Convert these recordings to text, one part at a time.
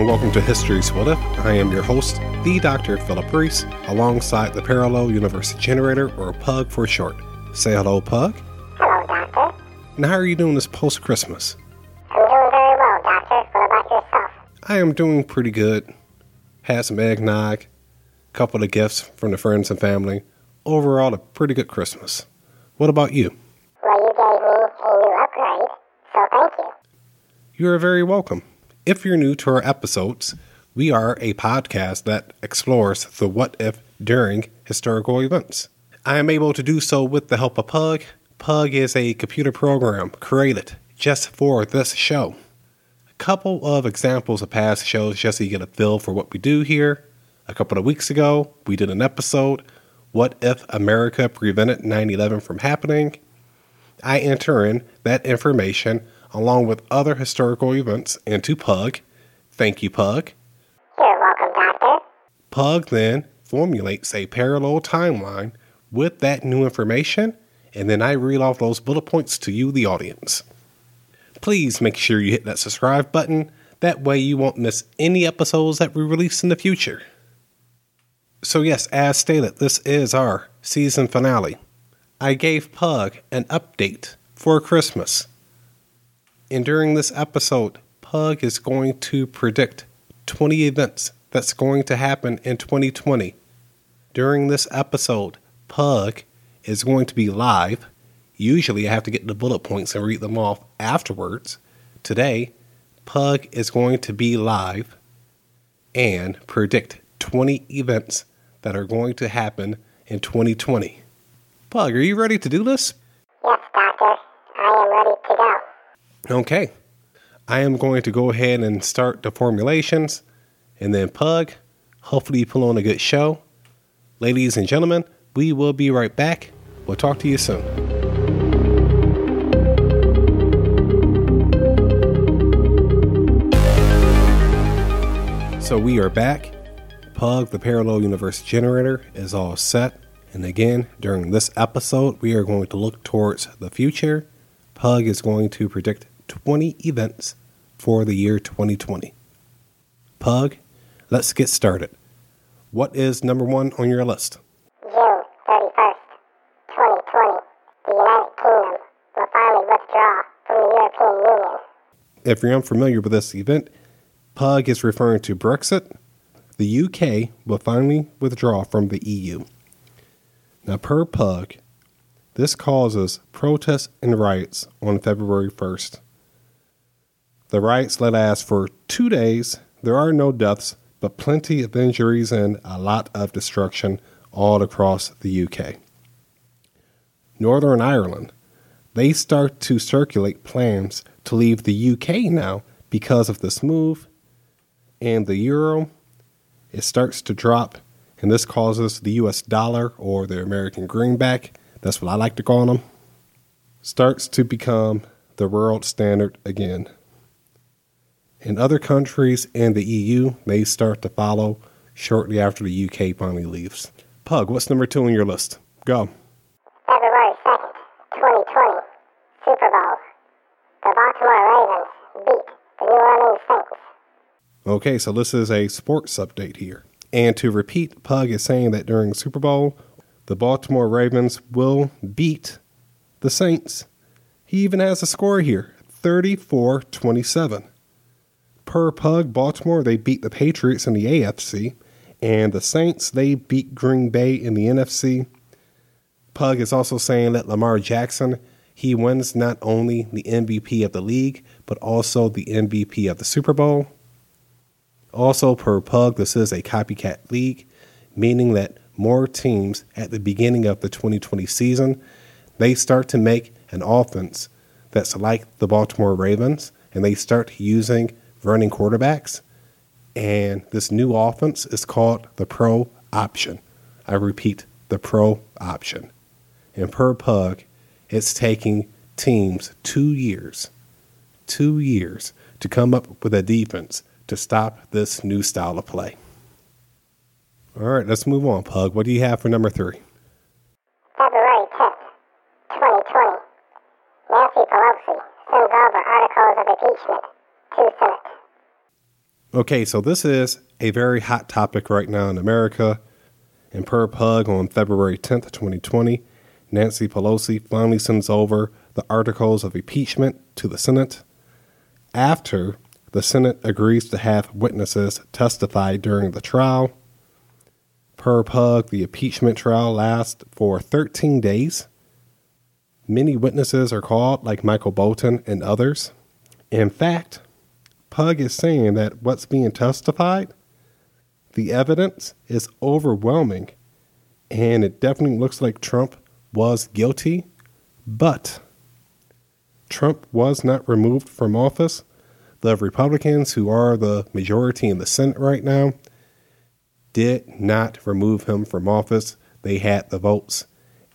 And welcome to History's What If. I am your host, the Dr. Philip Reese, alongside the Parallel Universe Generator, or PUG for short. Say hello, PUG. Hello, Doctor. And how are you doing this post Christmas? I'm doing very well, Doctor. What about yourself? I am doing pretty good. Had some eggnog, couple of gifts from the friends and family. Overall, a pretty good Christmas. What about you? Well, you gave me a new upgrade, so thank you. You are very welcome. If you're new to our episodes, we are a podcast that explores the what if during historical events. I am able to do so with the help of Pug. Pug is a computer program created just for this show. A couple of examples of past shows just so you get a feel for what we do here. A couple of weeks ago, we did an episode What If America Prevented 9 11 from Happening? I enter in that information along with other historical events into Pug. Thank you, Pug. You're welcome, Doctor. Pug then formulates a parallel timeline with that new information, and then I read off those bullet points to you, the audience. Please make sure you hit that subscribe button. That way, you won't miss any episodes that we release in the future. So, yes, as stated, this is our season finale. I gave Pug an update for Christmas. And during this episode, Pug is going to predict 20 events that's going to happen in 2020. During this episode, Pug is going to be live. Usually, I have to get the bullet points and read them off afterwards. Today, Pug is going to be live and predict 20 events that are going to happen in 2020. Pug, are you ready to do this? Okay. I am going to go ahead and start the formulations. And then, Pug, hopefully, you pull on a good show. Ladies and gentlemen, we will be right back. We'll talk to you soon. So, we are back. Pug, the Parallel Universe Generator, is all set. And again, during this episode, we are going to look towards the future. Pug is going to predict 20 events for the year 2020. Pug, let's get started. What is number one on your list? June 31st, 2020. The United Kingdom will finally withdraw from the European Union. If you're unfamiliar with this event, Pug is referring to Brexit. The UK will finally withdraw from the EU. Now, per Pug, this causes protests and riots on February 1st. The riots let last for two days. There are no deaths, but plenty of injuries and a lot of destruction all across the UK. Northern Ireland, they start to circulate plans to leave the UK now because of this move, and the euro, it starts to drop, and this causes the US dollar or the American greenback, that's what I like to call them, starts to become the world standard again. In other countries and the EU, may start to follow shortly after the UK finally leaves. Pug, what's number two on your list? Go. February 2nd, 2020. Super Bowl. The Baltimore Ravens beat the New Orleans Saints. Okay, so this is a sports update here. And to repeat, Pug is saying that during Super Bowl, the Baltimore Ravens will beat the Saints. He even has a score here 34 27. Per Pug, Baltimore, they beat the Patriots in the AFC, and the Saints, they beat Green Bay in the NFC. Pug is also saying that Lamar Jackson, he wins not only the MVP of the league, but also the MVP of the Super Bowl. Also, per Pug, this is a copycat league, meaning that more teams at the beginning of the 2020 season, they start to make an offense that's like the Baltimore Ravens, and they start using running quarterbacks. And this new offense is called the Pro Option. I repeat, the Pro Option. And per Pug, it's taking teams two years, two years to come up with a defense to stop this new style of play. All right, let's move on, Pug. What do you have for number three? February 10th, 2020. Nancy Pelosi sends over articles of impeachment to Senate. Okay, so this is a very hot topic right now in America. And per Pug on February 10th, 2020, Nancy Pelosi finally sends over the articles of impeachment to the Senate after the Senate agrees to have witnesses testify during the trial. Per Pug, the impeachment trial lasts for 13 days. Many witnesses are called, like Michael Bolton and others. In fact, Pug is saying that what's being testified, the evidence is overwhelming, and it definitely looks like Trump was guilty, but Trump was not removed from office. The Republicans, who are the majority in the Senate right now, did not remove him from office. They had the votes,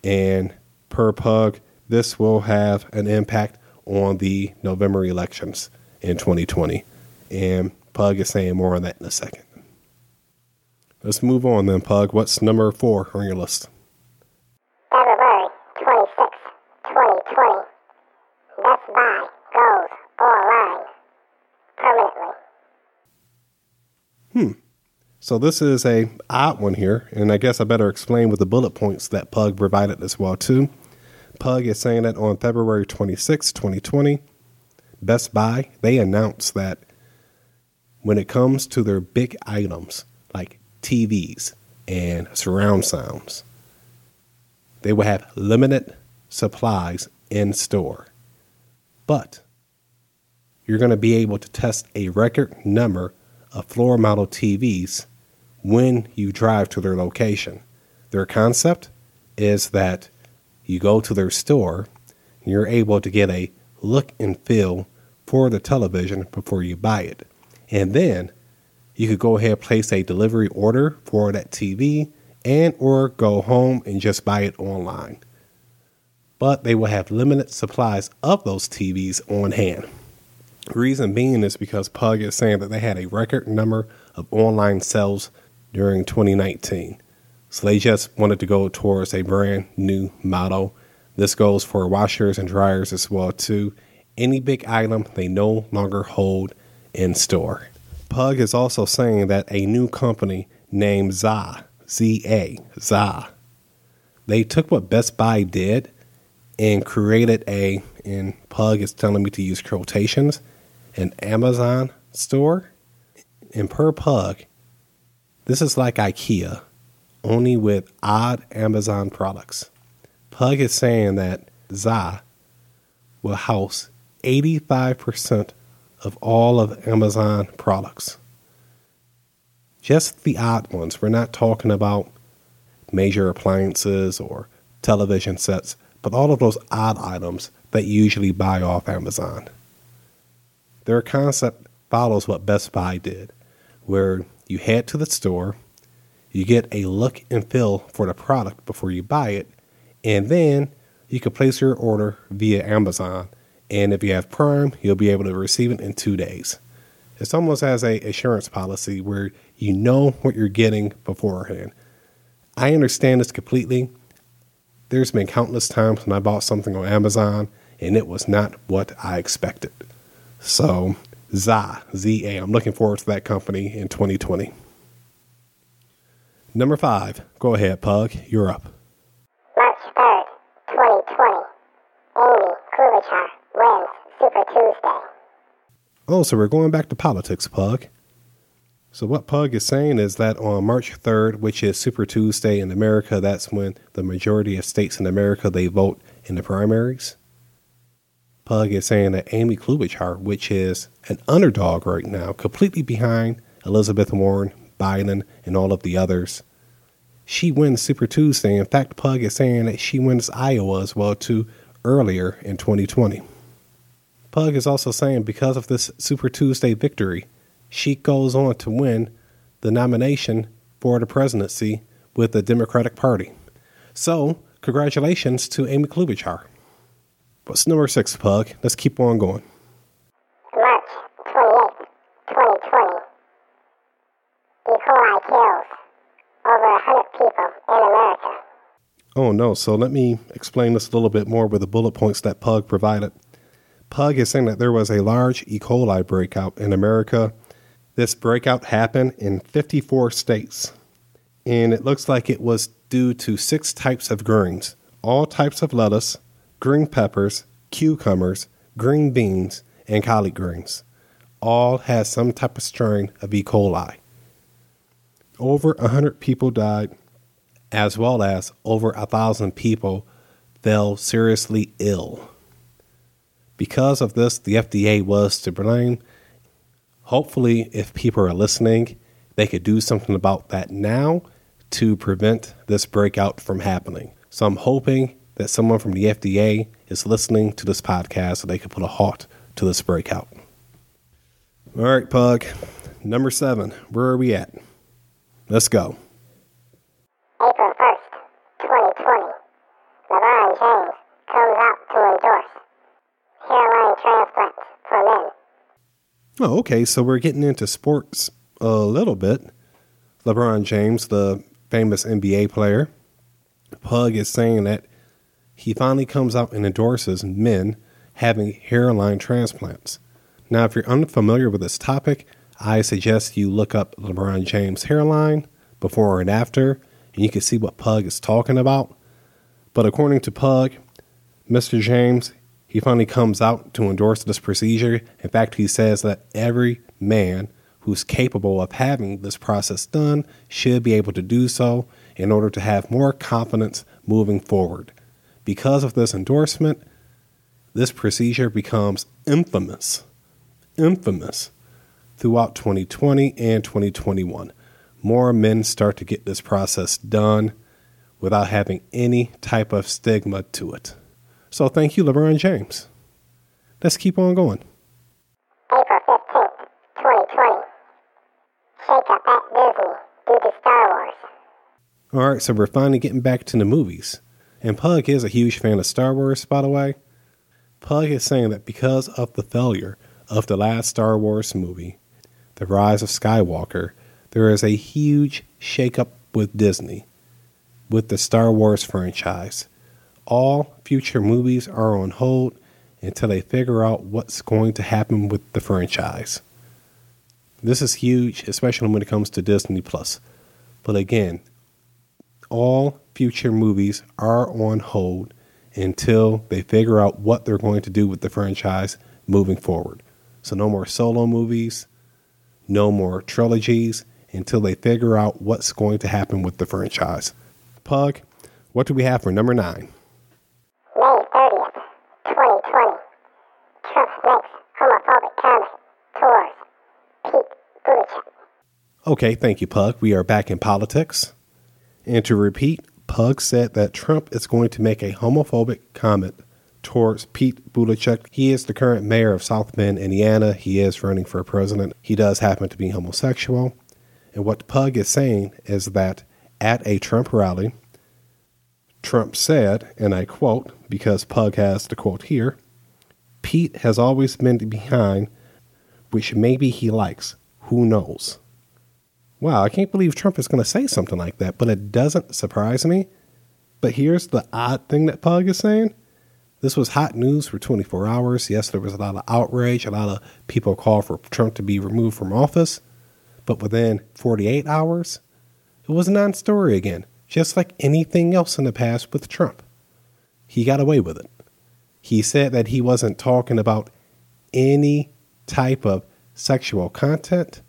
and per Pug, this will have an impact on the November elections in 2020. And Pug is saying more on that in a second. Let's move on then, Pug. What's number four on your list? February 26, 2020. Best Buy goes online permanently. Hmm. So this is a odd one here, and I guess I better explain with the bullet points that Pug provided as well too. Pug is saying that on February 26, 2020, Best Buy, they announced that when it comes to their big items like TVs and surround sounds, they will have limited supplies in store. But you're going to be able to test a record number of floor model TVs when you drive to their location. Their concept is that you go to their store, and you're able to get a look and feel for the television before you buy it. And then you could go ahead and place a delivery order for that TV and or go home and just buy it online. But they will have limited supplies of those TVs on hand. Reason being is because Pug is saying that they had a record number of online sales during 2019. So they just wanted to go towards a brand new model. This goes for washers and dryers as well too. Any big item they no longer hold in store. Pug is also saying that a new company named ZA, Z-A, ZA, they took what Best Buy did and created a, and Pug is telling me to use quotations, an Amazon store. And per Pug, this is like IKEA, only with odd Amazon products. Pug is saying that ZA will house 85% of all of Amazon products. Just the odd ones. We're not talking about major appliances or television sets, but all of those odd items that you usually buy off Amazon. Their concept follows what Best Buy did, where you head to the store, you get a look and feel for the product before you buy it, and then you can place your order via Amazon. And if you have Prime, you'll be able to receive it in two days. It's almost as a assurance policy where you know what you're getting beforehand. I understand this completely. There's been countless times when I bought something on Amazon and it was not what I expected. So, ZA, ZA, I'm looking forward to that company in 2020. Number five, go ahead, Pug, you're up. March 3rd, 2020. Amy Klobuchar wins Super Tuesday. Oh, so we're going back to politics, Pug. So, what Pug is saying is that on March 3rd, which is Super Tuesday in America, that's when the majority of states in America they vote in the primaries. Pug is saying that Amy Klobuchar, which is an underdog right now, completely behind Elizabeth Warren, Biden, and all of the others, she wins Super Tuesday. In fact, Pug is saying that she wins Iowa as well too earlier in 2020. Pug is also saying because of this Super Tuesday victory, she goes on to win the nomination for the presidency with the Democratic Party. So, congratulations to Amy Klobuchar. What's number six, Pug? Let's keep on going. March 28th, 2020. E. coli kills over 100 people in America. Oh no, so let me explain this a little bit more with the bullet points that Pug provided. Pug is saying that there was a large E. coli breakout in America This breakout happened in 54 states, and it looks like it was due to six types of greens all types of lettuce, green peppers, cucumbers, green beans, and collard greens. All had some type of strain of E. coli. Over 100 people died, as well as over a thousand people fell seriously ill. Because of this, the FDA was to blame. Hopefully, if people are listening, they could do something about that now to prevent this breakout from happening. So I'm hoping that someone from the FDA is listening to this podcast so they can put a halt to this breakout. All right, Pug. Number seven. Where are we at? Let's go. April 1st, 2020, LeBron James comes out to endorse transplants for men. Oh, okay. So we're getting into sports a little bit. LeBron James, the famous NBA player, Pug is saying that he finally comes out and endorses men having hairline transplants. Now, if you're unfamiliar with this topic, I suggest you look up LeBron James' hairline before and after, and you can see what Pug is talking about. But according to Pug, Mr. James, he finally comes out to endorse this procedure. In fact, he says that every man who's capable of having this process done should be able to do so in order to have more confidence moving forward. Because of this endorsement, this procedure becomes infamous, infamous throughout 2020 and 2021. More men start to get this process done without having any type of stigma to it. So thank you, LeBron James. Let's keep on going. April 15th, 2020, shake up at Disney due to Star Wars. All right, so we're finally getting back to the movies. And Pug is a huge fan of Star Wars, by the way. Pug is saying that because of the failure of the last Star Wars movie, The Rise of Skywalker, there is a huge shakeup with Disney, with the Star Wars franchise. All future movies are on hold until they figure out what's going to happen with the franchise. This is huge, especially when it comes to Disney Plus. But again, all future movies are on hold until they figure out what they're going to do with the franchise moving forward. So no more solo movies, no more trilogies until they figure out what's going to happen with the franchise. Pug, what do we have for number 9? Okay, thank you, Pug. We are back in politics. And to repeat, Pug said that Trump is going to make a homophobic comment towards Pete Buttigieg. He is the current mayor of South Bend, Indiana. He is running for president. He does happen to be homosexual. And what Pug is saying is that at a Trump rally, Trump said, and I quote, because Pug has the quote here Pete has always been behind, which maybe he likes. Who knows? Wow, I can't believe Trump is going to say something like that, but it doesn't surprise me. But here's the odd thing that Pug is saying. This was hot news for 24 hours. Yes, there was a lot of outrage. A lot of people called for Trump to be removed from office. But within 48 hours, it was a non story again, just like anything else in the past with Trump. He got away with it. He said that he wasn't talking about any type of sexual content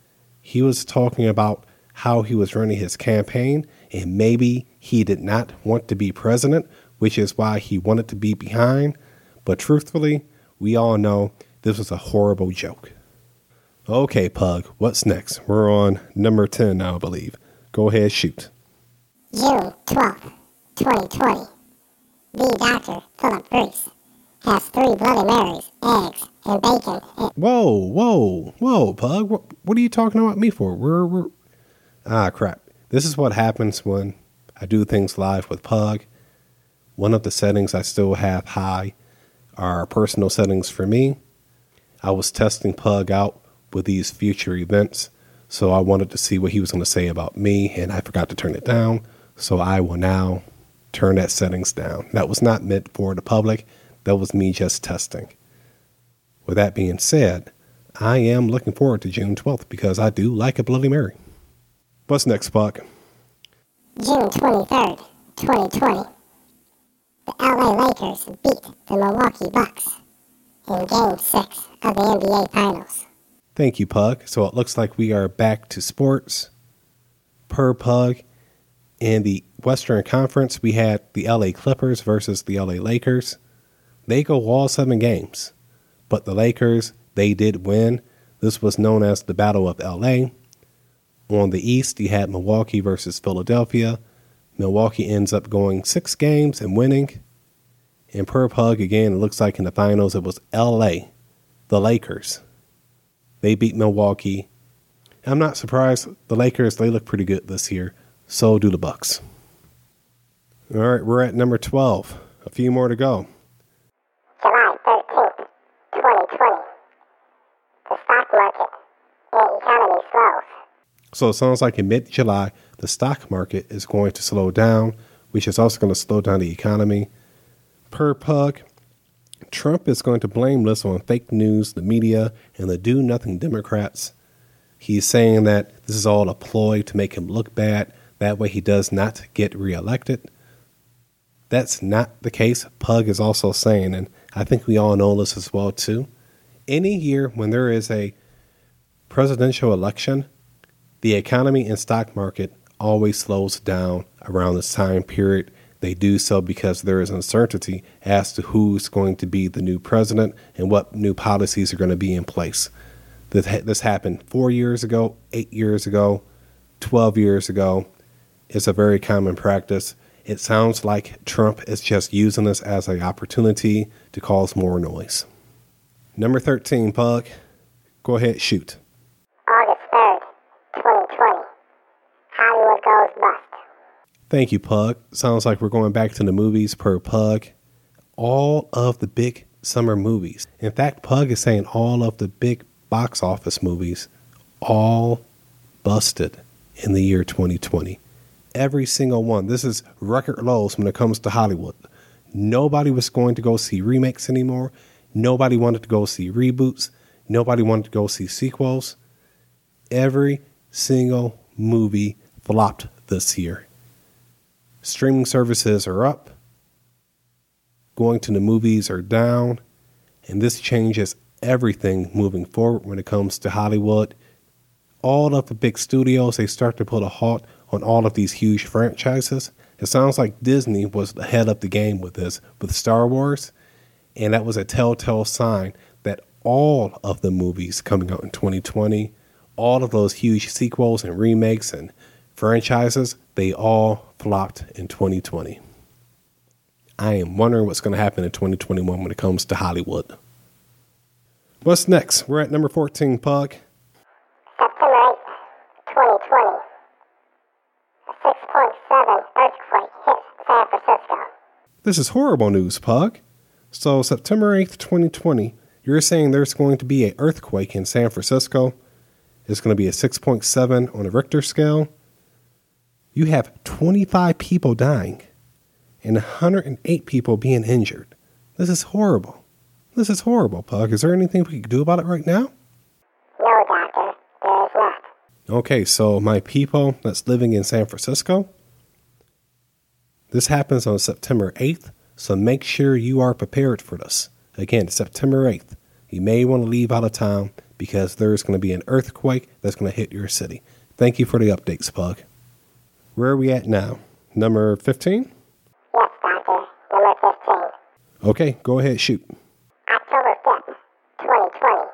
he was talking about how he was running his campaign, and maybe he did not want to be president, which is why he wanted to be behind. But truthfully, we all know this was a horrible joke. Okay, Pug, what's next? We're on number 10 now, I believe. Go ahead, shoot. June 12th, 2020, the Dr. Philip Reese has three Bloody Marys, eggs, and bacon. Whoa, whoa, whoa, Pug. What, what are you talking about me for? We're, we're. Ah, crap. This is what happens when I do things live with Pug. One of the settings I still have high are personal settings for me. I was testing Pug out with these future events, so I wanted to see what he was going to say about me, and I forgot to turn it down. So I will now turn that settings down. That was not meant for the public. That was me just testing. With that being said, I am looking forward to June 12th because I do like a Bloody Mary. What's next, Pug? June 23rd, 2020. The LA Lakers beat the Milwaukee Bucks in Game 6 of the NBA Finals. Thank you, Pug. So it looks like we are back to sports. Per Pug, in the Western Conference, we had the LA Clippers versus the LA Lakers. They go all seven games, but the Lakers, they did win. This was known as the Battle of LA. On the East, you had Milwaukee versus Philadelphia. Milwaukee ends up going six games and winning. And per Pug, again, it looks like in the finals it was LA, the Lakers. They beat Milwaukee. I'm not surprised. The Lakers, they look pretty good this year. So do the Bucks. All right, we're at number 12. A few more to go. July 13th, 2020. The stock market and economy slows. So it sounds like in mid July, the stock market is going to slow down, which is also going to slow down the economy. Per Pug, Trump is going to blame this on fake news, the media, and the do nothing Democrats. He's saying that this is all a ploy to make him look bad. That way he does not get reelected. That's not the case. Pug is also saying, and I think we all know this as well too. Any year when there is a presidential election, the economy and stock market always slows down around this time period. They do so because there is uncertainty as to who's going to be the new president and what new policies are going to be in place. This, happened four years ago, eight years ago, 12 years ago. It's a very common practice. It sounds like Trump is just using this as an opportunity to cause more noise. Number 13, Pug. Go ahead, shoot. Thank you, Pug. Sounds like we're going back to the movies per Pug. All of the big summer movies. In fact, Pug is saying all of the big box office movies all busted in the year 2020. Every single one. This is record lows when it comes to Hollywood. Nobody was going to go see remakes anymore. Nobody wanted to go see reboots. Nobody wanted to go see sequels. Every single movie flopped this year. Streaming services are up, going to the movies are down, and this changes everything moving forward when it comes to Hollywood. All of the big studios, they start to put a halt on all of these huge franchises. It sounds like Disney was ahead of the game with this, with Star Wars, and that was a telltale sign that all of the movies coming out in 2020, all of those huge sequels and remakes and franchises, they all flopped in 2020. I am wondering what's going to happen in 2021 when it comes to Hollywood. What's next? We're at number 14, Pug. September 8th, 2020. A 6.7 earthquake hit San Francisco. This is horrible news, Pug. So, September 8th, 2020, you're saying there's going to be an earthquake in San Francisco. It's going to be a 6.7 on a Richter scale. You have 25 people dying and 108 people being injured. This is horrible. This is horrible, Pug. Is there anything we can do about it right now? No, Doctor, there is not. Okay, so my people that's living in San Francisco, this happens on September 8th, so make sure you are prepared for this. Again, September 8th. You may want to leave out of town because there's going to be an earthquake that's going to hit your city. Thank you for the updates, Pug. Where are we at now? Number 15? Yes, Doctor, number 15. Okay, go ahead, shoot. October 5th, 2020.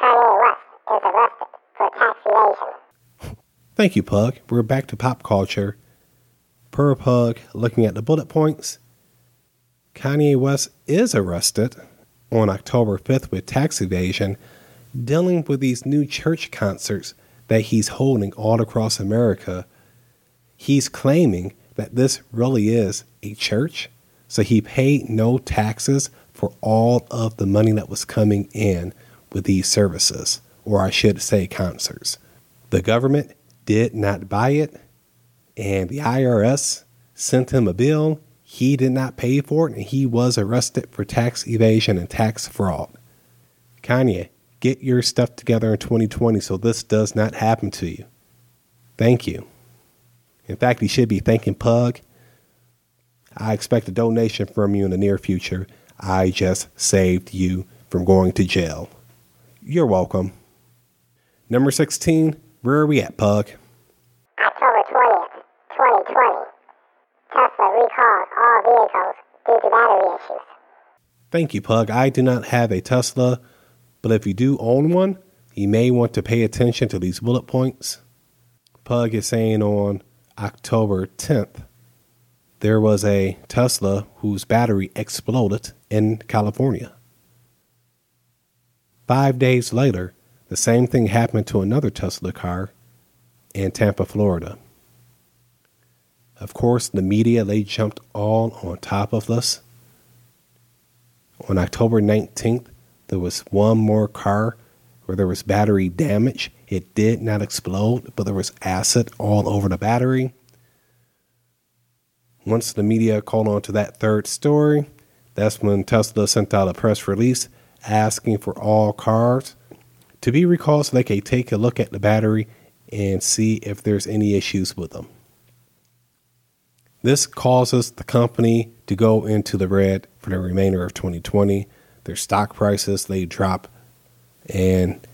Kanye West is arrested for tax evasion. Thank you, Pug. We're back to pop culture. Per Pug, looking at the bullet points, Kanye West is arrested on October 5th with tax evasion, dealing with these new church concerts that he's holding all across America. He's claiming that this really is a church, so he paid no taxes for all of the money that was coming in with these services, or I should say concerts. The government did not buy it, and the IRS sent him a bill. He did not pay for it, and he was arrested for tax evasion and tax fraud. Kanye, Get your stuff together in 2020 so this does not happen to you. Thank you. In fact, he should be thanking Pug. I expect a donation from you in the near future. I just saved you from going to jail. You're welcome. Number 16, where are we at, Pug? October 20th, 2020. Tesla recalls all vehicles due to battery issues. Thank you, Pug. I do not have a Tesla, but if you do own one, you may want to pay attention to these bullet points. Pug is saying on October 10th, there was a Tesla whose battery exploded in California. Five days later, the same thing happened to another Tesla car in Tampa, Florida. Of course, the media, they jumped all on top of this. On October 19th, there was one more car where there was battery damage. It did not explode, but there was acid all over the battery. Once the media called on to that third story, that's when Tesla sent out a press release asking for all cars to be recalled so they can take a look at the battery and see if there's any issues with them. This causes the company to go into the red for the remainder of 2020. Their stock prices they drop, and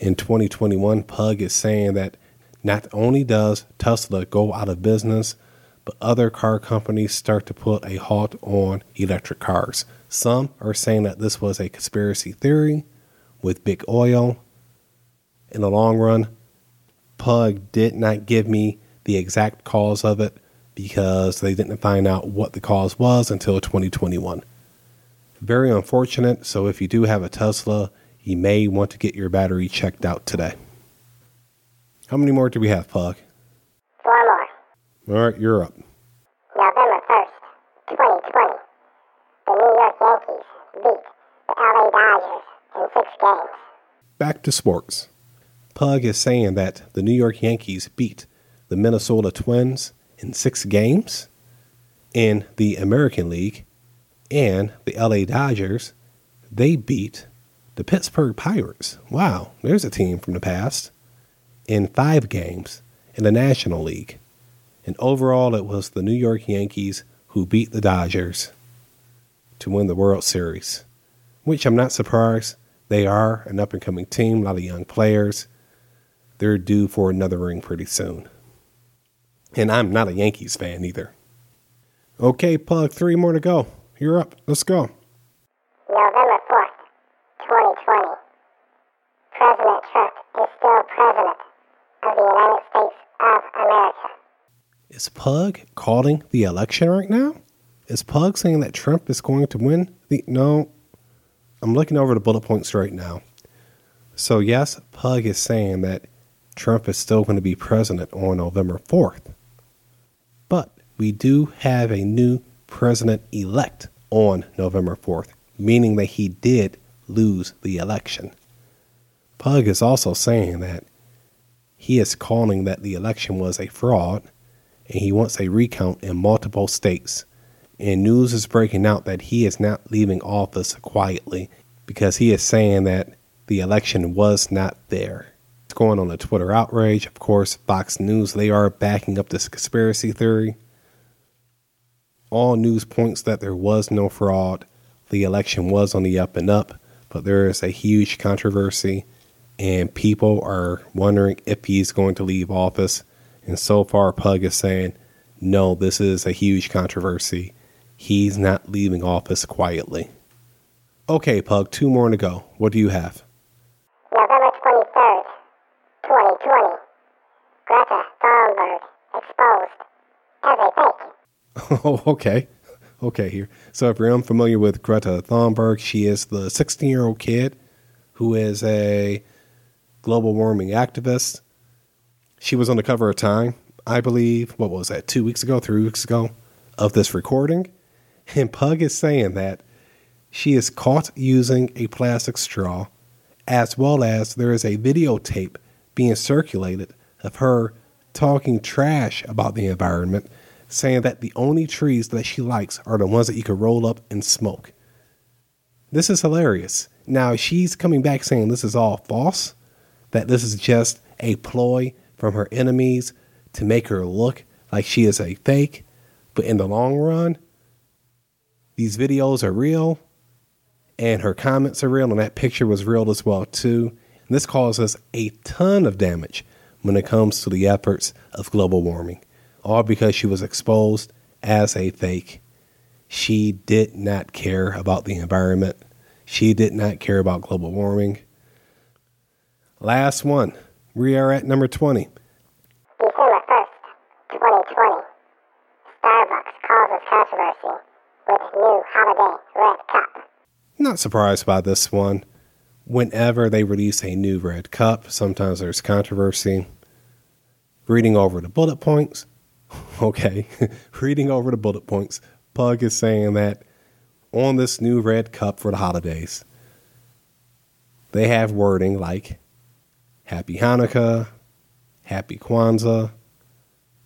in 2021, Pug is saying that not only does Tesla go out of business, but other car companies start to put a halt on electric cars. Some are saying that this was a conspiracy theory with big oil. In the long run, Pug did not give me the exact cause of it because they didn't find out what the cause was until 2021. Very unfortunate. So, if you do have a Tesla, you may want to get your battery checked out today. How many more do we have, Pug? Four more. All right, you're up. November 1st, 2020. The New York Yankees beat the LA Dodgers in six games. Back to sports. Pug is saying that the New York Yankees beat the Minnesota Twins in six games in the American League, and the LA Dodgers, they beat the Pittsburgh Pirates. Wow, there's a team from the past in five games in the National League. And overall, it was the New York Yankees who beat the Dodgers to win the World Series, which I'm not surprised. They are an up and coming team, a lot of young players. They're due for another ring pretty soon. And I'm not a Yankees fan either. Okay, Pug, three more to go. You're up. Let's go. November 4th, 2020. President Trump is still president of the United States of America. Is Pug calling the election right now? Is Pug saying that Trump is going to win the. No. I'm looking over the bullet points right now. So, yes, Pug is saying that Trump is still going to be president on November 4th. But we do have a new president elect on November 4th, meaning that he did lose the election. Pug is also saying that he is calling that the election was a fraud and he wants a recount in multiple states. And news is breaking out that he is not leaving office quietly because he is saying that the election was not there. It's going on a Twitter outrage. Of course, Fox News, they are backing up this conspiracy theory. All news points that there was no fraud. The election was on the up and up, but there is a huge controversy, and people are wondering if he's going to leave office. And so far, Pug is saying, no, this is a huge controversy. He's not leaving office quietly. Okay, Pug, two more to go. What do you have? November 23rd, 2020. Greta Thunberg exposed as a fake. Oh, okay. Okay, here. So, if you're unfamiliar with Greta Thunberg, she is the 16 year old kid who is a global warming activist. She was on the cover of Time, I believe, what was that, two weeks ago, three weeks ago, of this recording. And Pug is saying that she is caught using a plastic straw, as well as there is a videotape being circulated of her talking trash about the environment, saying that the only trees that she likes are the ones that you can roll up and smoke. This is hilarious. Now she's coming back saying this is all false, that this is just a ploy from her enemies to make her look like she is a fake. But in the long run, these videos are real and her comments are real and that picture was real as well too. And this causes a ton of damage when it comes to the efforts of global warming, all because she was exposed as a fake. She did not care about the environment. She did not care about global warming. Last one. We are at number 20. December 1st, 2020. Starbucks causes controversy with new holiday red cup. Not surprised by this one. Whenever they release a new red cup, sometimes there's controversy. Reading over the bullet points. Okay, reading over the bullet points. Pug is saying that on this new red cup for the holidays, they have wording like Happy Hanukkah, Happy Kwanzaa,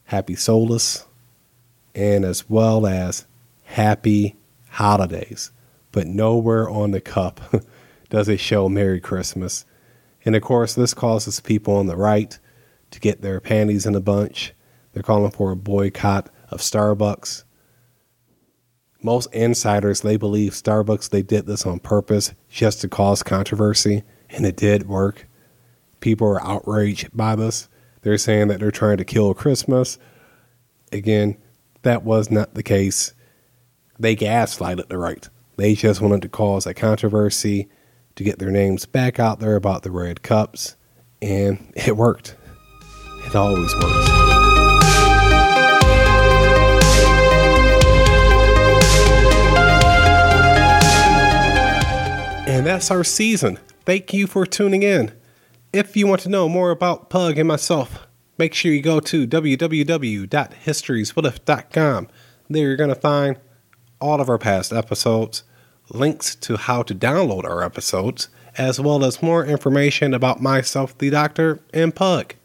Happy Solstice, and as well as Happy Holidays. But nowhere on the cup does it show Merry Christmas. And of course, this causes people on the right to get their panties in a bunch. They're calling for a boycott of Starbucks. Most insiders they believe Starbucks they did this on purpose just to cause controversy, and it did work. People are outraged by this. They're saying that they're trying to kill Christmas. Again, that was not the case. They gaslighted the right. They just wanted to cause a controversy to get their names back out there about the red cups, and it worked. It always works. And that's our season. Thank you for tuning in. If you want to know more about Pug and myself, make sure you go to www.historieswhatif.com. There you're going to find all of our past episodes, links to how to download our episodes, as well as more information about myself, the doctor, and Pug.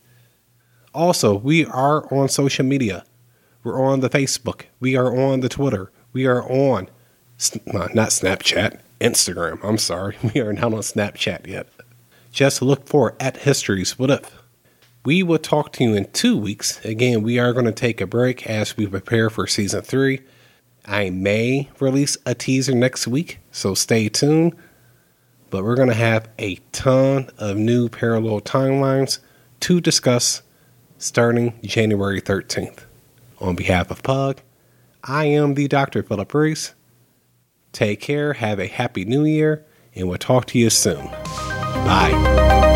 Also, we are on social media. We're on the Facebook. We are on the Twitter. We are on, uh, not Snapchat, Instagram. I'm sorry. We are not on Snapchat yet. Just look for at Histories What If. We will talk to you in two weeks. Again, we are going to take a break as we prepare for season three. I may release a teaser next week, so stay tuned. But we're going to have a ton of new parallel timelines to discuss starting January 13th. On behalf of Pug, I am the Dr. Philip Reese. Take care, have a happy new year, and we'll talk to you soon. Bye.